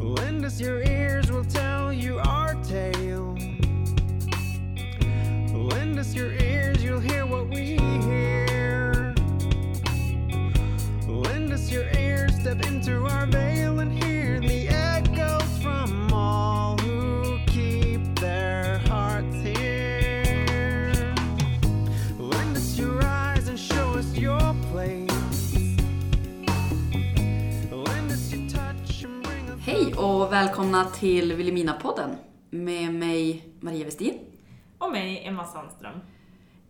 Lend us your ears, we'll tell you our tale. Lend us your ears, you'll hear what we hear. Lend us your ears, step into our veil and hear och välkomna till Vilhelmina-podden med mig Maria Westin. Och mig, Emma Sandström.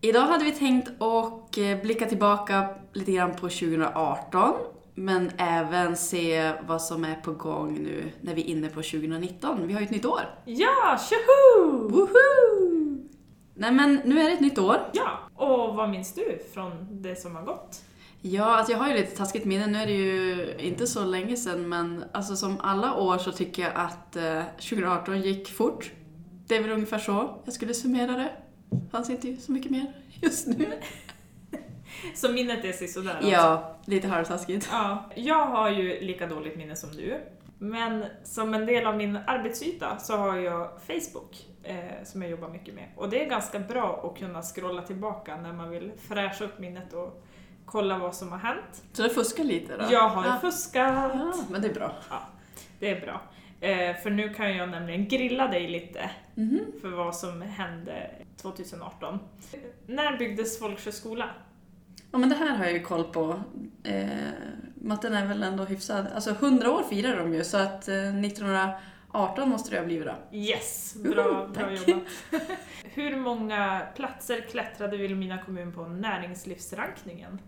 Idag hade vi tänkt att eh, blicka tillbaka lite grann på 2018 men även se vad som är på gång nu när vi är inne på 2019. Vi har ju ett nytt år. Ja, tjoho! Woho! Nej men nu är det ett nytt år. Ja, och vad minns du från det som har gått? Ja, alltså jag har ju lite taskigt minne. Nu är det ju inte så länge sedan men alltså som alla år så tycker jag att eh, 2018 gick fort. Det är väl ungefär så jag skulle summera det. Fanns inte så mycket mer just nu. Så minnet är sådär alltså. Ja, lite halvtaskigt. ja. Jag har ju lika dåligt minne som du. Men som en del av min arbetsyta så har jag Facebook eh, som jag jobbar mycket med. Och det är ganska bra att kunna scrolla tillbaka när man vill fräscha upp minnet och kolla vad som har hänt. Så du fuskar lite då? Jag har ja. fuskat. Ja, men det är bra. Det är bra. Eh, för nu kan jag nämligen grilla dig lite Mhm. för vad som hände 2018. När byggdes Folksjö skola? Ja, men det här har jag ju koll på. Eh, matten är väl ändå hyfsad. Alltså 100 år firar de ju, så att eh, 1918 måste det ha blivit då. Yes, bra, Woho, bra jobbat. Hur många platser klättrade Vilhelmina kommun på näringslivsrankningen?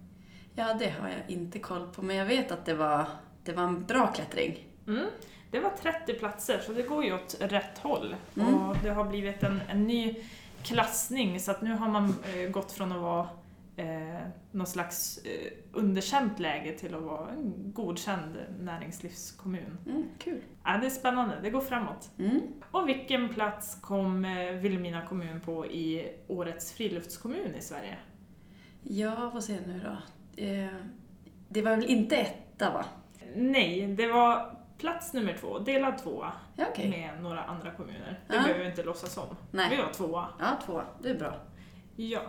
Ja, det har jag inte koll på, men jag vet att det var, det var en bra klättring. Mm. Det var 30 platser, så det går ju åt rätt håll. Mm. Och det har blivit en, en ny klassning, så att nu har man eh, gått från att vara eh, någon slags eh, underkänt läge till att vara en godkänd näringslivskommun. Mm, kul. Ja, det är spännande, det går framåt. Mm. Och vilken plats kom eh, Vilhelmina kommun på i årets friluftskommun i Sverige? Ja, vad säger jag nu då? Eh, det var väl inte etta, va? Nej, det var plats nummer två, delad tvåa Ja, okej. med några andra kommuner. Det Ja. behöver vi inte låtsas om. Nej. Vi var tvåa. Ja, två. Det är bra. Ja.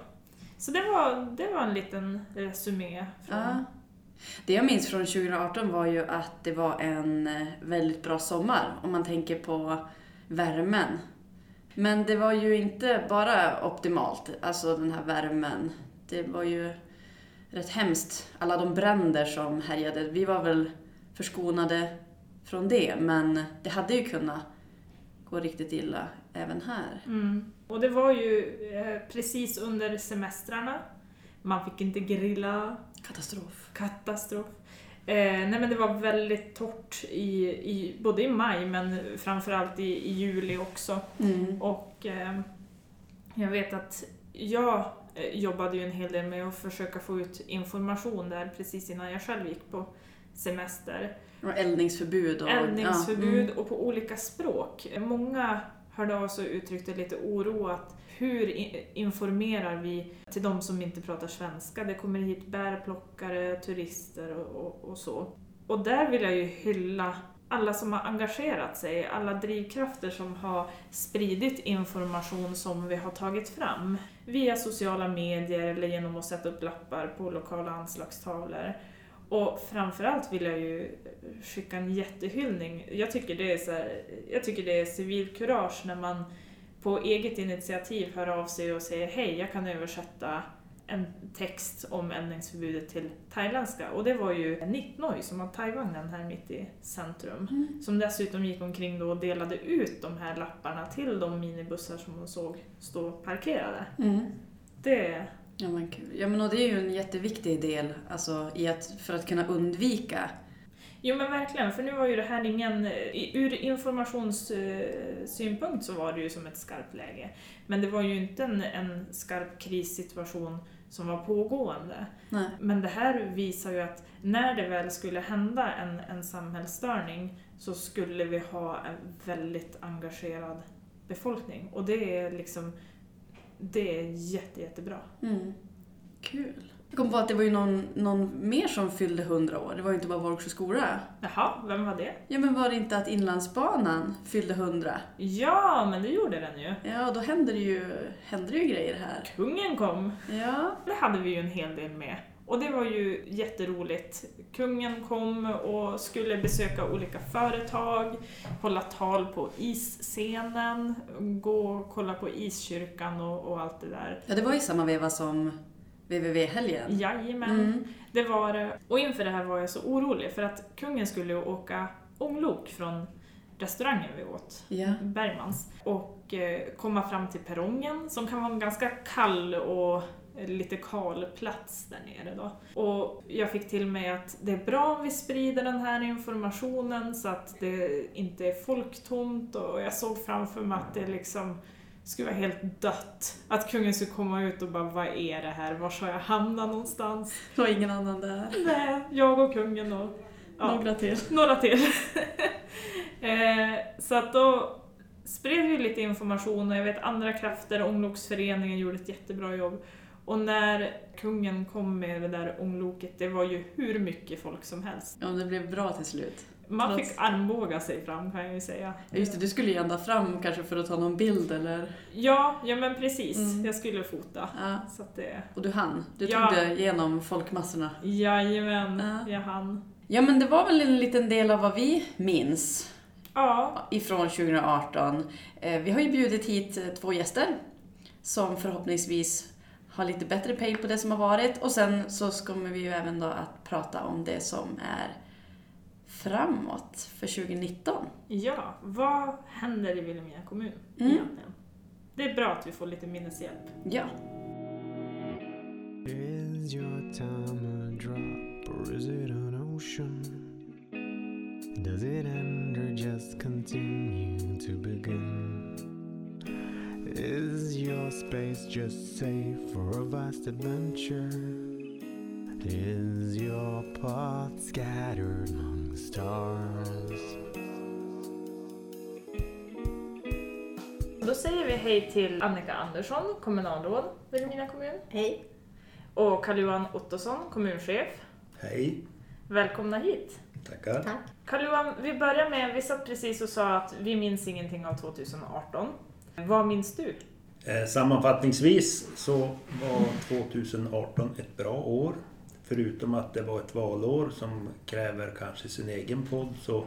Så det var, det var en liten resumé från... Ja. Det jag minns från 2018 var ju att det var en eh, väldigt bra sommar om man tänker på värmen. Men det var ju inte bara optimalt, alltså den här värmen. Det var ju rätt hemskt, alla de bränder som härjade. Vi var väl förskonade från det, men det hade ju kunnat gå riktigt illa även här. Mm. Och det var ju eh, precis under semestrarna. Man fick inte grilla. Katastrof. Katastrof. Eh, nej men det var väldigt torrt i, i, både i maj men framförallt i, i juli också. Mm. Och eh, jag vet att jag jobbade ju en hel del med att försöka få ut information där precis innan jag själv gick på semester. Och eldningsförbud och... Eldningsförbud Ja, mm. och på olika språk. Många hörde av sig och uttryckte lite oro att hur informerar vi till de som inte pratar svenska? Det kommer hit bärplockare, turister och, och, och så. Och där vill jag ju hylla alla som har engagerat sig, alla drivkrafter som har spridit information som vi har tagit fram. Via sociala medier eller genom att sätta upp lappar på lokala anslagstavlor. Och framförallt vill jag ju skicka en jättehyllning. Jag tycker det är, så här, jag tycker det är civilkurage när man på eget initiativ hör av sig och säger hej, jag kan översätta en text om eldningsförbudet till thailändska. Och det var ju Nitnoi som har Thaivagnen här mitt i centrum. Mm. Som dessutom gick omkring då och delade ut de här lapparna till de minibussar som hon såg stå parkerade. Mm. Det, Ja men kul. Ja men och det är ju en jätteviktig del alltså, i att, för att kunna undvika. Jo men verkligen, för nu var ju det här ingen... Ur informationssynpunkt så var det ju som ett skarpt läge. Men det var ju inte en, en skarp krissituation som var pågående. Nej. Men det här visar ju att när det väl skulle hända en, en samhällsstörning så skulle vi ha en väldigt engagerad befolkning. Och det är liksom... Det är jätte, jättebra. Mm. Kul. Jag kom på att det var ju någon, någon mer som fyllde 100 år. Det var ju inte bara Vårgsjö skola. Jaha, vem var det? Ja, men var det inte att Inlandsbanan fyllde 100? Ja, men det gjorde den ju. Ja, då hände det ju, hände det ju grejer här. Kungen kom. Ja, Det hade vi ju en hel del med. Och det var ju jätteroligt. Kungen kom och skulle besöka olika företag, hålla tal på isscenen, gå och kolla på iskyrkan och, och allt det där. ja det var ju samma veva som VVV-helgen. Jajamän, Mm. det var det. Och inför det här var jag så orolig för att kungen skulle åka ånglok från restaurangen vi åt, Ja. Bergmans, och eh, komma fram till perrongen som kan vara en ganska kall och lite kal plats där nere då. Och jag fick till mig att det är bra om vi sprider den här informationen så att det inte är folktomt och jag såg framför mig att det liksom skulle vara helt dött. Att kungen skulle komma ut och bara, vad är det här? Var ska jag hamna någonstans? Det var ingen annan där. Nej, jag och kungen och ja, Några till. några till. eh, så att då spred vi lite information och jag vet andra krafter, Ångloksföreningen gjorde ett jättebra jobb. Och när kungen kom med det där ångloket, det var ju hur mycket folk som helst. Ja, det blev bra till slut. Man fick armbåga sig fram kan jag ju säga. Just det, du skulle ju ända fram kanske för att ta någon bild eller? Ja, ja men precis. Mm. Jag skulle fota. Ja. Så det... Och du hann. Du tog Ja. dig igenom folkmassorna. Jajamän, Ja. jag hann. Ja, men det var väl en liten del av vad vi minns Ja, ifrån 2018. Eh, Vi har ju bjudit hit eh, två gäster som förhoppningsvis har lite bättre pejl på det som har varit och sen så kommer vi ju även då att prata om det som är framåt för 2019. ja. Vad händer i Vilhelmina kommun Mm. egentligen? Det är bra att vi får lite minneshjälp. Ja. Is your time a drop or is it an ocean? Does it end or just continue to begin? Is your space just safe for a vast adventure? Is your path scattered among the stars? Då säger vi hej till Annika Andersson, kommunalråd i Vilhelmina kommun. Hej. Och Carl-Johan Ottosson, kommunchef. Hej, Välkomna hit! tackar. Tack. Carl-Johan, vi börjar med, vi satt precis och sa att vi minns ingenting av 2018. Vad minns du? Eh, Sammanfattningsvis så var 2018 ett bra år. Förutom att det var ett valår som kräver kanske sin egen podd så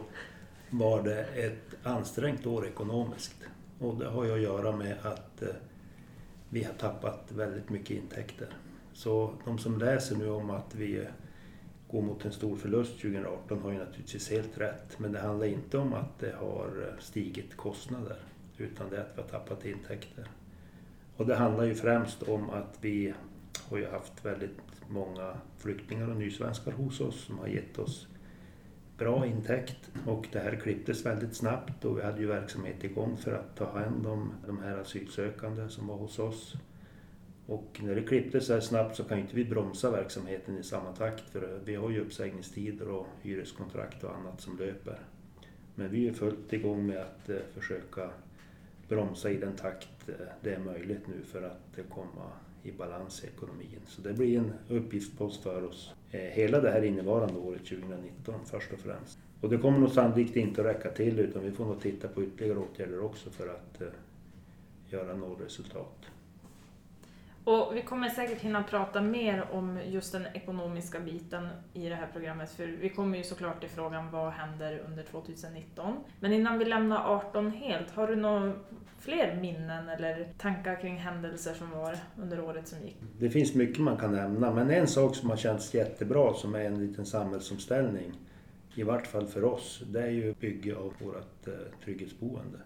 var det ett ansträngt år ekonomiskt. Och det har ju att göra med att eh, vi har tappat väldigt mycket intäkter. Så de som läser nu om att vi eh, går mot en stor förlust 2018 har ju naturligtvis helt rätt. Men det handlar inte om att det har eh, stigit kostnader utan det är att vi har tappat intäkter. Och det handlar ju främst om att vi har ju haft väldigt många flyktingar och nysvenskar hos oss som har gett oss bra intäkt och det här klipptes väldigt snabbt och vi hade ju verksamhet igång för att ta hand om de här asylsökande som var hos oss. Och när det klipptes så här snabbt så kan ju inte vi bromsa verksamheten i samma takt för vi har ju uppsägningstider och hyreskontrakt och annat som löper. Men vi är fullt igång med att eh, försöka bromsa i den takt eh, det är möjligt nu för att eh, komma i balans i ekonomin. Så det blir en uppgiftspost för oss eh, hela det här innevarande året 2019 först och främst. Och det kommer nog sannolikt inte att räcka till utan vi får nog titta på ytterligare åtgärder också för att eh, göra nollresultat. Och vi kommer säkert hinna prata mer om just den ekonomiska biten i det här programmet, för vi kommer ju såklart till frågan vad händer under 2019. Men innan vi lämnar 18 helt, har du några fler minnen eller tankar kring händelser som var under året som gick? Det finns mycket man kan nämna men en sak som har känts jättebra som är en liten samhällsomställning i vart fall för oss, det är ju bygge av vårt eh, trygghetsboende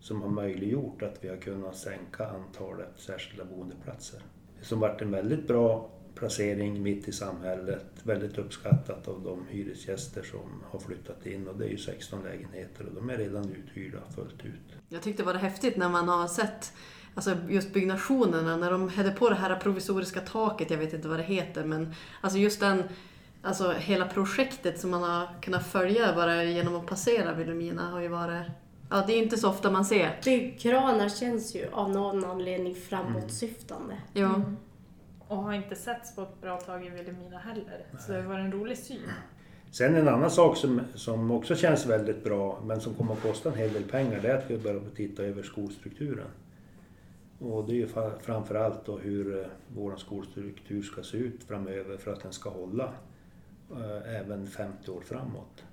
som har möjliggjort att vi har kunnat sänka antalet särskilda boendeplatser. Som varit en väldigt bra placering mitt i samhället, väldigt uppskattat av de hyresgäster som har flyttat in och det är ju 16 lägenheter och de är redan uthyrda fullt ut. Jag tyckte det var häftigt när man har sett alltså just byggnationerna, när de hade på det här provisoriska taket, jag vet inte vad det heter, men alltså just den, alltså hela projektet som man har kunnat följa bara genom att passera Vilhelmina har ju varit, ja det är inte så ofta man ser. Byggkranar känns ju av någon anledning framåtsyftande. Ja. Mm. Och har inte setts på ett bra tag i Vilhelmina heller. Så det var en rolig syn. Sen en annan sak som, som också känns väldigt bra men som kommer att kosta en hel del pengar det är att vi börjar titta över skolstrukturen. Och det är ju framförallt då hur eh, vår skolstruktur ska se ut framöver för att den ska hålla eh, även 50 år framåt.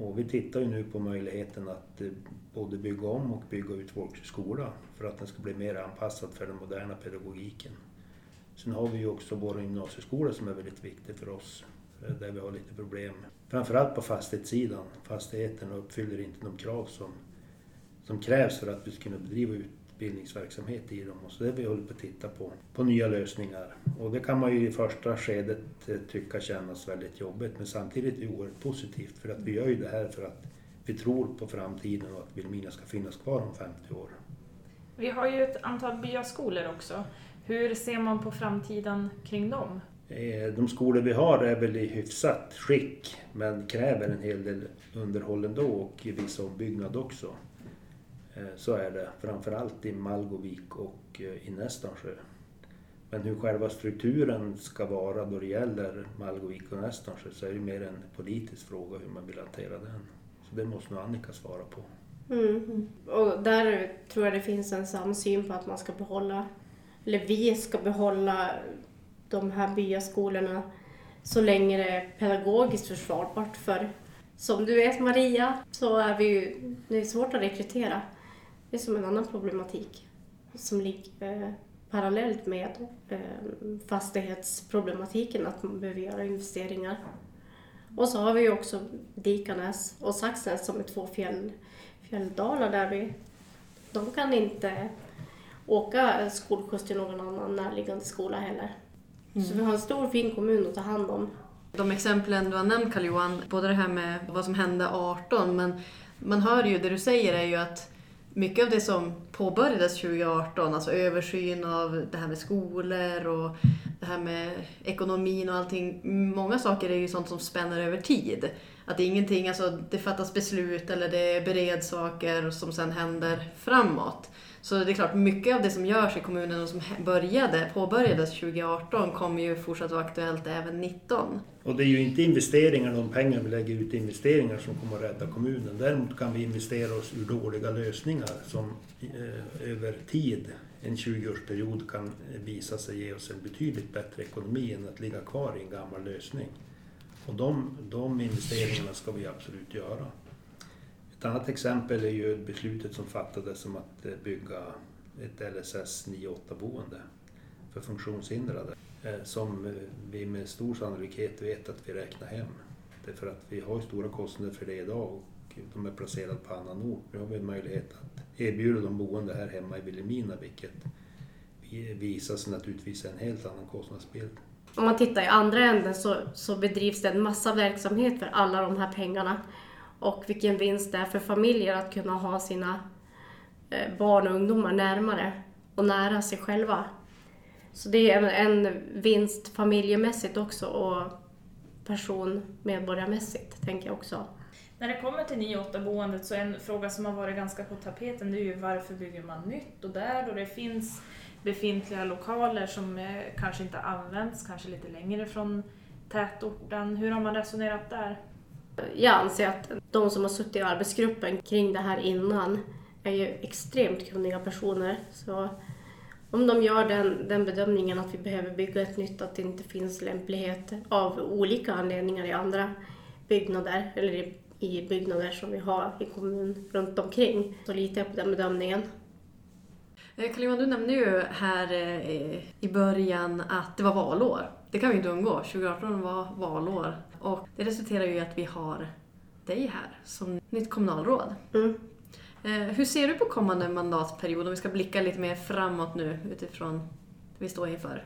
Och vi tittar ju nu på möjligheten att eh, både bygga om och bygga ut vår skola för att den ska bli mer anpassad för den moderna pedagogiken. Sen har vi ju också vår gymnasieskola som är väldigt viktig för oss eh, där vi har lite problem. Framförallt på fastighetssidan. Fastigheterna uppfyller inte de krav som, som krävs för att vi ska kunna bedriva utbildningsverksamhet i dem. Och så det vi håller på att titta på, på nya lösningar. Och det kan man ju i första skedet eh, tycka kännas väldigt jobbigt men samtidigt är det oerhört positivt för att vi gör ju det här för att vi tror på framtiden och att Vilhelmina ska finnas kvar om 50 år. Vi har ju ett antal byaskolor också. Hur ser man på framtiden kring dem? Eh, De skolor vi har är väl i hyfsat skick men kräver en hel del underhåll ändå och viss ombyggnad också. Eh, så är det, framförallt i Malgovik och eh, i Nästansjö. Men hur själva strukturen ska vara då det gäller Malgovik och Nästansjö så är det mer en politisk fråga hur man vill hantera den. Så det måste nog Annika svara på. Mm. Och där tror jag det finns en samsyn på att man ska behålla, eller vi ska behålla de här byaskolorna så länge det är pedagogiskt försvarbart. För som du vet Maria, så är vi ju, det är svårt att rekrytera. Det är som en annan problematik som ligger eh, parallellt med eh, fastighetsproblematiken, att man behöver göra investeringar. Och så har vi ju också Dikanäs och Saxnäs som är två fjäll, fjälldalar där vi, de kan inte åka skolskjuts till någon annan närliggande skola heller. Så vi har en stor fin kommun att ta hand om. De exemplen du har nämnt Karl-Johan, både det här med vad som hände 18, men man hör ju, det du säger är ju att mycket av det som påbörjades 2018, alltså översyn av det här med skolor och det här med ekonomin och allting, många saker är ju sånt som spänner över tid. Att det är ingenting, alltså det fattas beslut eller det bereds saker som sen händer framåt. Så det är klart, mycket av det som görs i kommunen och som började, påbörjades 2018 kommer ju fortsatt vara aktuellt även 19. Och det är ju inte investeringar, de pengar vi lägger ut i investeringar som kommer att rädda kommunen. Däremot kan vi investera oss ur dåliga lösningar som eh, Eh, över tid, en 20-årsperiod, kan visa sig ge oss en betydligt bättre ekonomi än att ligga kvar i en gammal lösning. Och de, de investeringarna ska vi absolut göra. Ett annat exempel är ju beslutet som fattades om att eh, bygga ett LSS 9-8-boende för funktionshindrade eh, som vi med stor sannolikhet vet att vi räknar hem. Därför att vi har ju stora kostnader för det idag och de är placerade på annan ort. Nu har vi en möjlighet att erbjuda de boende här hemma i Vilhelmina vilket visar sig naturligtvis en helt annan kostnadsbild. Om man tittar i andra änden så, så bedrivs det en massa verksamhet för alla de här pengarna. Och vilken vinst det är för familjer att kunna ha sina eh, barn och ungdomar närmare och nära sig själva. Så det är en en vinst familjemässigt också och personmedborgarmässigt, tänker jag också. När det kommer till 9-8 boendet så är en fråga som har varit ganska på tapeten det är ju varför bygger man nytt och där då det finns befintliga lokaler som eh, kanske inte används, kanske lite längre från tätorten. Hur har man resonerat där? Jag anser att de som har suttit i arbetsgruppen kring det här innan är ju extremt kunniga personer. Så om de gör den, den bedömningen att vi behöver bygga ett nytt, att det inte finns lämplighet av olika anledningar i andra byggnader, eller i, i byggnader som vi har i kommunen runt omkring, så litar jag på den bedömningen. Eh, Karl-Johan, du nämnde ju här eh, i början att det var valår. Det kan vi inte undgå. 2018 var valår. Och det resulterar ju i att vi har dig här som nytt kommunalråd. Mm. Eh, Hur ser du på kommande mandatperiod om vi ska blicka lite mer framåt nu utifrån det vi står inför?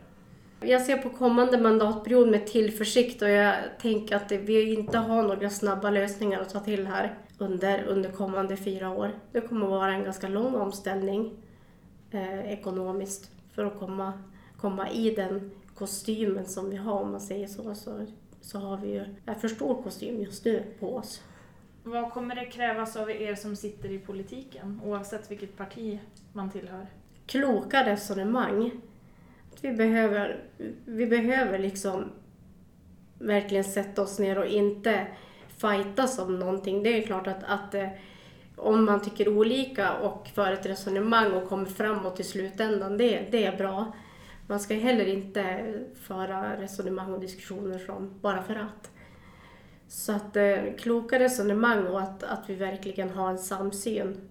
Jag ser på kommande mandatperiod med tillförsikt och jag tänker att vi inte har några snabba lösningar att ta till här under, under kommande fyra år. Det kommer att vara en ganska lång omställning eh, ekonomiskt för att komma, komma i den kostymen som vi har om man säger så. Så, så har vi ju en för stor kostym just nu på oss. Vad kommer det krävas av er som sitter i politiken oavsett vilket parti man tillhör? kloka resonemang vi behöver, vi behöver liksom verkligen sätta oss ner och inte fightas om någonting. Det är klart att, att eh, om man tycker olika och för ett resonemang och kommer framåt i slutändan, det, det är bra. Man ska heller inte föra resonemang och diskussioner som bara för att. Så att eh, kloka resonemang och att, att vi verkligen har en samsyn,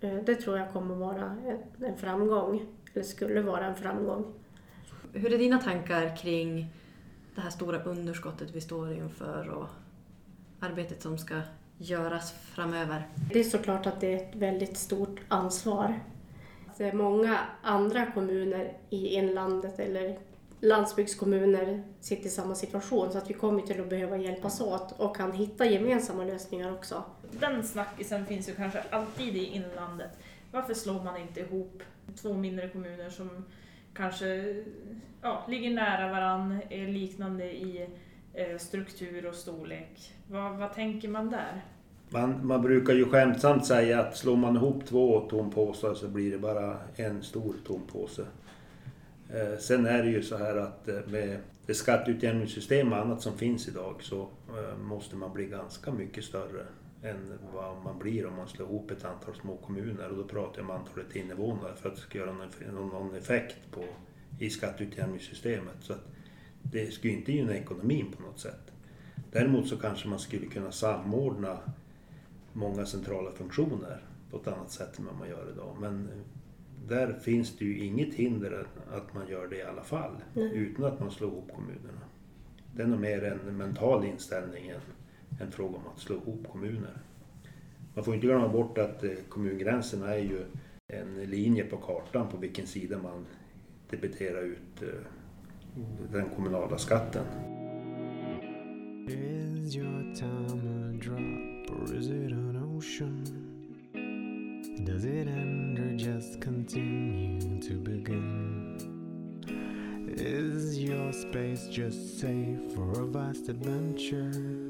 eh, det tror jag kommer vara en, en framgång. Eller skulle vara en framgång. Hur är dina tankar kring det här stora underskottet vi står inför och arbetet som ska göras framöver? Det är såklart att det är ett väldigt stort ansvar. Det är många andra kommuner i inlandet eller landsbygdskommuner sitter i samma situation så att vi kommer till att behöva hjälpas åt och kan hitta gemensamma lösningar också. Den snackisen finns ju kanske alltid i inlandet. Varför slår man inte ihop två mindre kommuner som kanske ja, ligger nära varandra, är liknande i eh, struktur och storlek? Vad, vad tänker man där? Man, man brukar ju skämtsamt säga att slår man ihop två tompåsar så blir det bara en stor tompåse. Eh, sen är det ju så här att eh, med det skatteutjämningssystem och annat som finns idag så eh, måste man bli ganska mycket större än vad man blir om man slår ihop ett antal små kommuner och då pratar jag om antalet invånare för att det ska göra någon, någon effekt på, i skatteutjämningssystemet. Så att det skulle inte gynna ekonomin på något sätt. Däremot så kanske man skulle kunna samordna många centrala funktioner på ett annat sätt än vad man gör idag. Men där finns det ju inget hinder att man gör det i alla fall Nej. utan att man slår ihop kommunerna. Det är nog mer en mental inställning än en fråga om att slå ihop kommuner. Man får inte glömma bort att eh, kommungränserna är ju en linje på kartan på vilken sida man debiterar ut eh, den kommunala skatten. Is your time a drop or is it an ocean? Does it end or just continue to begin? Is your space just safe for a vast adventure?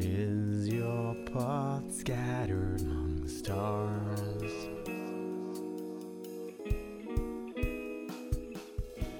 Is your path scattered among the stars?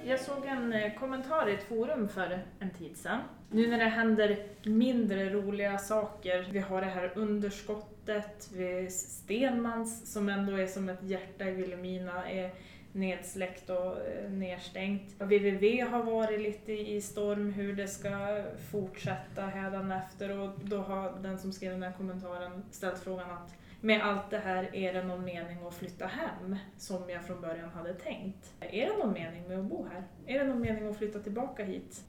Jag såg en eh, kommentar i ett forum för en tid sedan. Nu när det händer mindre roliga saker, vi har det här underskottet, vi Stenmans som ändå är som ett hjärta i Vilhelmina är nedsläckt och eh, nedstängt. Www har varit lite i storm hur det ska fortsätta hädanefter och då har den som skrev den här kommentaren ställt frågan att med allt det här, är det någon mening att flytta hem som jag från början hade tänkt? Är det någon mening med att bo här? Är det någon mening att flytta tillbaka hit?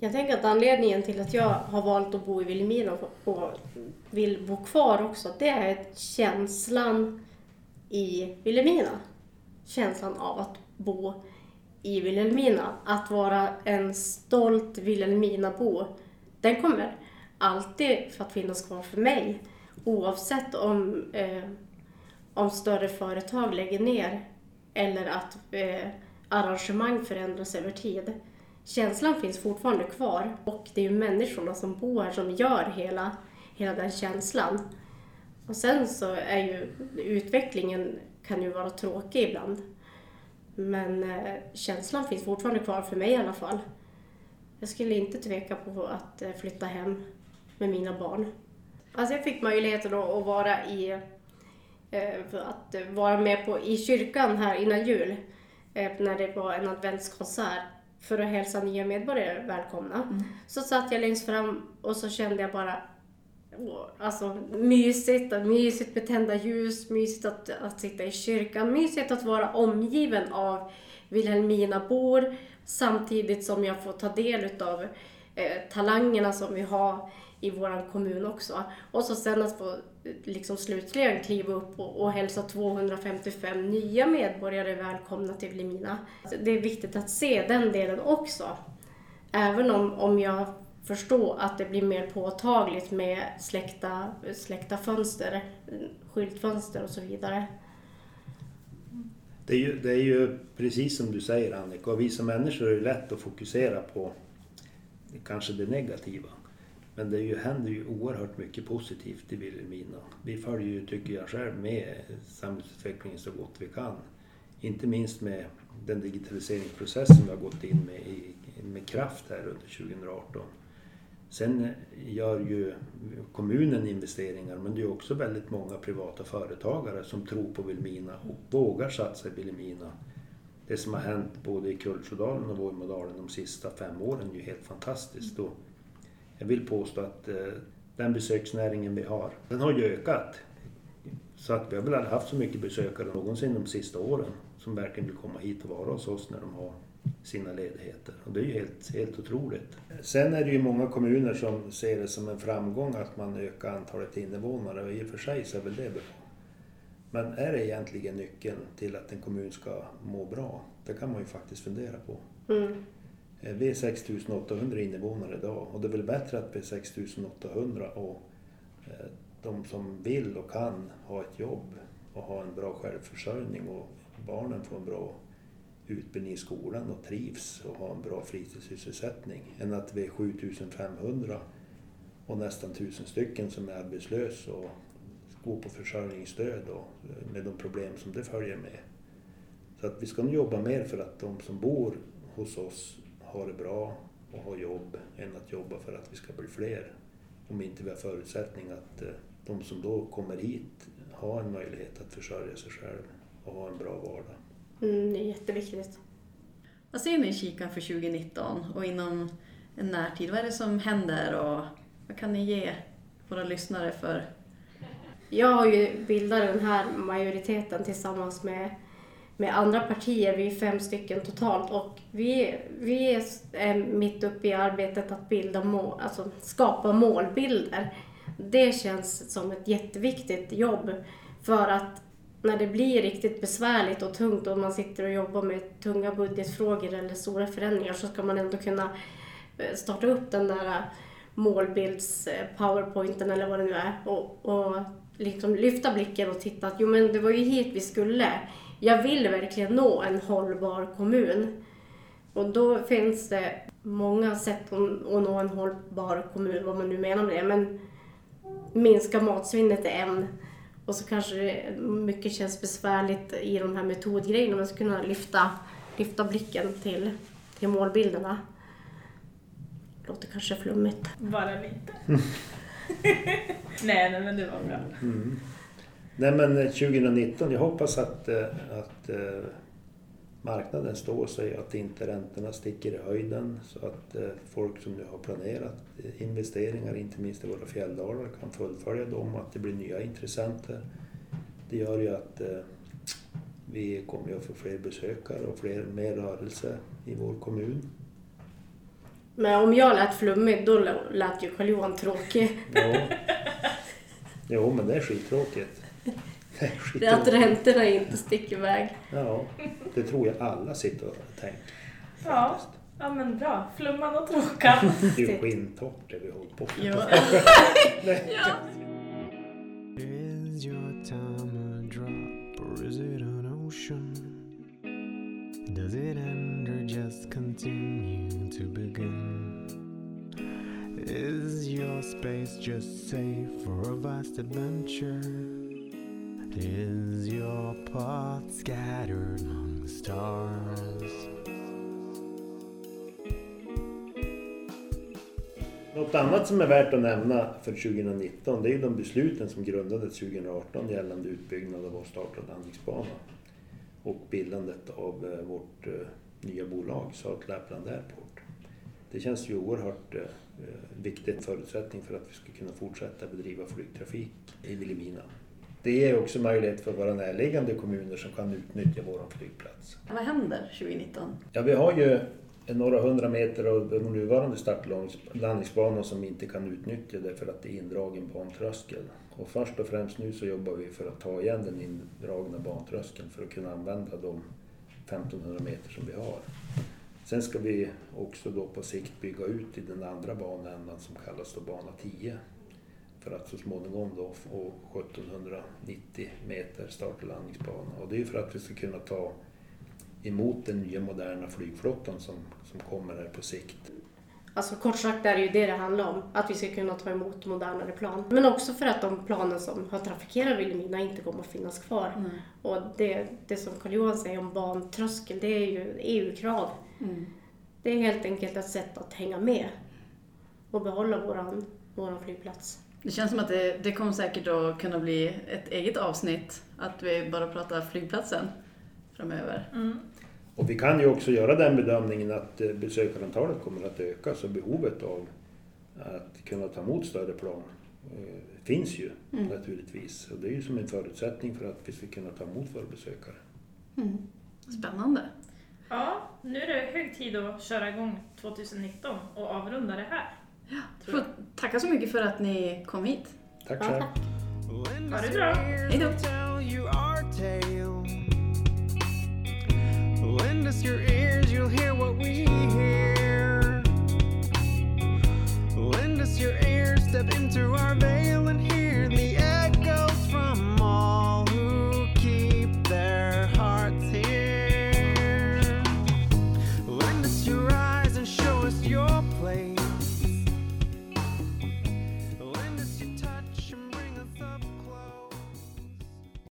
Jag tänker att anledningen till att jag har valt att bo i Vilhelmina och vill bo kvar också, det är känslan i Vilhelmina. Känslan av att bo i Vilhelmina. Att vara en stolt Vilhelminabo. Den kommer alltid för att finnas kvar för mig. Oavsett om, eh, om större företag lägger ner eller att eh, arrangemang förändras över tid. Känslan finns fortfarande kvar och det är ju människorna som bor här som gör hela, hela den känslan. Och sen så är ju utvecklingen kan ju vara tråkig ibland. Men eh, känslan finns fortfarande kvar för mig i alla fall. Jag skulle inte tveka på att eh, flytta hem med mina barn. Alltså jag fick möjligheten att, vara i eh, att vara med på, i kyrkan här innan jul när det var en adventskonsert för att hälsa nya medborgare välkomna. Så satt jag längst fram och så kände jag bara Alltså mysigt, mysigt med tända ljus, mysigt att, att sitta i kyrkan, mysigt att vara omgiven av Vilhelminabor samtidigt som jag får ta del utav eh, talangerna som vi har i vår kommun också. Och så sen att få eh, liksom slutligen kliva upp och, och hälsa 255 nya medborgare välkomna till Vilhelmina. Det är viktigt att se den delen också. Även om, om jag förstå att det blir mer påtagligt med släckta, släckta fönster, skyltfönster och så vidare. Det är, ju, det är ju precis som du säger Annika, och vi som människor är lätt att fokusera på kanske det negativa. Men det är ju, händer ju oerhört mycket positivt i Vilhelmina. Vi följer ju, tycker jag själv, med samhällsutvecklingen så gott vi kan inte minst med den digitaliseringsprocess som vi har gått in med, i, med kraft här under 2018. Sen gör ju kommunen investeringar men det är också väldigt många privata företagare som tror på Vilhelmina och vågar satsa i Vilhelmina. Det som har hänt både i Kultsjödalen och Vojmådalen de sista fem åren är ju helt fantastiskt. Och jag vill påstå att eh, den besöksnäringen vi har, den har ju ökat. Så att vi har väl aldrig haft så mycket besökare någonsin de sista åren som verkligen vill komma hit och vara hos oss när de har sina ledigheter. Och det är ju helt, helt otroligt. Sen är det ju många kommuner som ser det som en framgång att man ökar antalet invånare och i och för sig så är väl det bra. Men är det egentligen nyckeln till att en kommun ska må bra? Det kan man ju faktiskt fundera på. Mm. Eh, Vi är 6800 invånare idag och det är väl bättre att vi är 6800 och eh, de som vill och kan ha ett jobb och ha en bra självförsörjning och barnen får en bra utbildning i skolan och trivs och har en bra fritidssysselsättning än att vi är 7500 och nästan 1000 stycken som är arbetslösa och går på försörjningsstöd och med de problem som det följer med. Så att vi ska nog jobba mer för att de som bor hos oss har det bra och har jobb än att jobba för att vi ska bli fler. Om inte vi har förutsättning att eh, de som då kommer hit har en möjlighet att försörja sig själv och ha en bra vardag. Mm, det är jätteviktigt. Vad ser ni i kikaren för 2019 och inom en närtid? Vad är det som händer och vad kan ni ge våra lyssnare för... Jag har ju bildat den här majoriteten tillsammans med, med andra partier. Vi är fem stycken totalt och vi, vi är mitt uppe i arbetet att bilda mål, alltså skapa målbilder. Det känns som ett jätteviktigt jobb för att när det blir riktigt besvärligt och tungt och man sitter och jobbar med tunga budgetfrågor eller stora förändringar så ska man ändå kunna eh, starta upp den där eh, målbilds-powerpointen eh, eller vad det nu är och, och liksom lyfta blicken och titta att jo men det var ju hit vi skulle. Jag vill verkligen nå en hållbar kommun. Och då finns det många sätt att nå en hållbar kommun, vad man nu menar med det. Men minska matsvinnet är en. Och så kanske det mycket känns besvärligt i de här metodgrejerna. Man ska kunna lyfta, lyfta blicken till, till målbilderna. Låter kanske flummigt. Bara lite. nej, nej, men det var bra. Mm. Nej men eh, 2019, jag hoppas att, eh, att eh, marknaden står sig, att inte räntorna sticker i höjden så att eh, folk som nu har planerat eh, investeringar, inte minst i våra fjälldalar, kan fullfölja dem och att det blir nya intressenter. Det gör ju att eh, vi kommer att få fler besökare och fler, mer rörelse i vår kommun. Men om jag lät flummig, då lät ju Carl-Johan tråkig. Ja. Jo, men det är skittråkigt. Det är Det är att skittråkigt. räntorna inte sticker iväg. Ja, det tror jag alla sitter och tänker. Ja. Ja, men bra. Flumman och tråkan. Det är ju skinntorrt det vi håller på med. Ja. Is your time a drop or is it an ocean? Does it end or just continue to begin? Is your space just safe for a vast adventure? Is your pot scattered among the stars? Något annat som är värt att nämna för 2019 det är ju de besluten som grundades 2018 gällande utbyggnad av vår start och landningsbana och bildandet av eh, vårt eh, nya bolag South Lapland Airport. Det känns ju oerhört eh, viktigt förutsättning för att vi ska kunna fortsätta bedriva flygtrafik i Vilhelmina. Det ger också möjlighet för våra närliggande kommuner som kan utnyttja vår flygplats. Vad händer 2019? Ja, vi har ju några hundra meter av den nuvarande start och landningsbanan som vi inte kan utnyttja därför att det är indragen bantröskel. Och först och främst nu så jobbar vi för att ta igen den indragna bantröskeln för att kunna använda de 1500 meter som vi har. Sen ska vi också då på sikt bygga ut i den andra banändan som kallas då bana 10 för att så småningom då få 1790 meter start och landningsbana. Och det är för att vi ska kunna ta emot den nya moderna flygflottan som, som kommer här på sikt. Alltså kort sagt är det ju det det handlar om. Att vi ska kunna ta emot modernare plan. Men också för att de planen som har trafikerat Vilhelmina inte kommer att finnas kvar. Mm. Och det, det som Carl-Johan säger om bantröskel, det är ju EU-krav. Mm. Det är helt enkelt ett sätt att hänga med och behålla våran, våran flygplats. Det känns som att det, det kommer säkert att kunna bli ett eget avsnitt, att vi bara pratar flygplatsen framöver. Mm. Och vi kan ju också göra den bedömningen att eh, besökarantalet kommer att öka så behovet av att kunna ta emot större plan eh, finns ju Mm. naturligtvis. Och det är ju som en förutsättning för att vi ska kunna ta emot våra besökare. Mm. Spännande. Ja, nu är det hög tid att köra igång 2019 och avrunda det här. Tror Får tacka så mycket för att ni kom hit. Tack Ja, själv! tack. Lend Ha det bra. ears, Hej då. we'll tell you our tale. Lend us your ears, you'll hear what we hear. Lend us your ears, step into our veil.